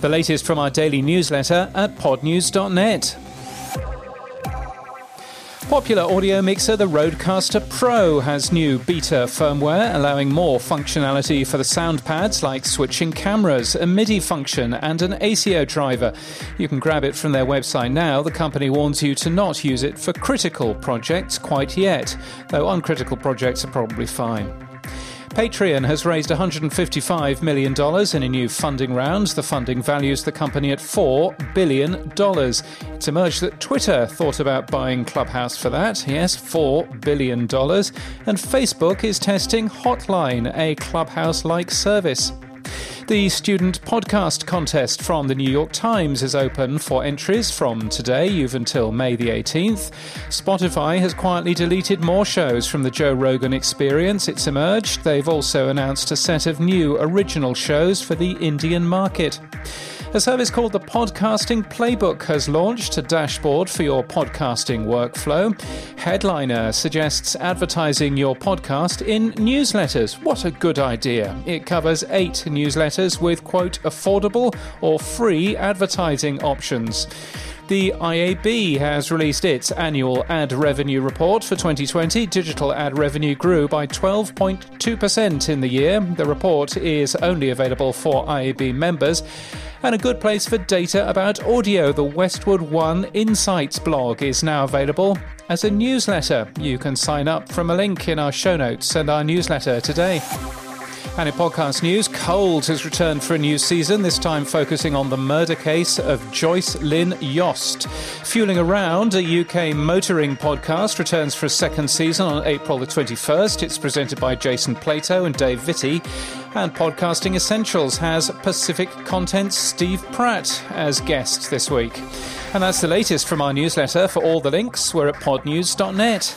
The latest from our daily newsletter at podnews.net. Popular audio mixer, the RØDECaster Pro, has new beta firmware allowing more functionality for the sound pads like switching cameras, a MIDI function, and an ASIO driver. You can grab it from their website now. The company warns you to not use it for critical projects quite yet, though uncritical projects are probably fine. Patreon has raised $155 million in a new funding round. The funding values the company at $4 billion. It's emerged that Twitter thought about buying Clubhouse for that. Yes, $4 billion. And Facebook is testing Hotline, a Clubhouse like service. The student podcast contest from the New York Times is open for entries from today. You've until May the 18th. Spotify has quietly deleted more shows from the Joe Rogan experience. It's emerged. They've also announced a set of new original shows for the Indian market. A service called the Podcasting Playbook has launched a dashboard for your podcasting workflow. Headliner suggests advertising your podcast in newsletters. What a good idea! It covers eight newsletters with, quote, affordable or free advertising options. The IAB has released its annual ad revenue report for 2020. Digital ad revenue grew by 12.2% in the year. The report is only available for IAB members and a good place for data about audio. The Westwood One Insights blog is now available as a newsletter. You can sign up from a link in our show notes and our newsletter today. And in podcast news, Cold has returned for a new season, this time focusing on the murder case of Joyce Lynn Yost. Fueling Around, a UK motoring podcast, returns for a second season on April the 21st. It's presented by Jason Plato and Dave Vitty. And Podcasting Essentials has Pacific Content's Steve Pratt as guest this week. And that's the latest from our newsletter. For all the links, we're at podnews.net.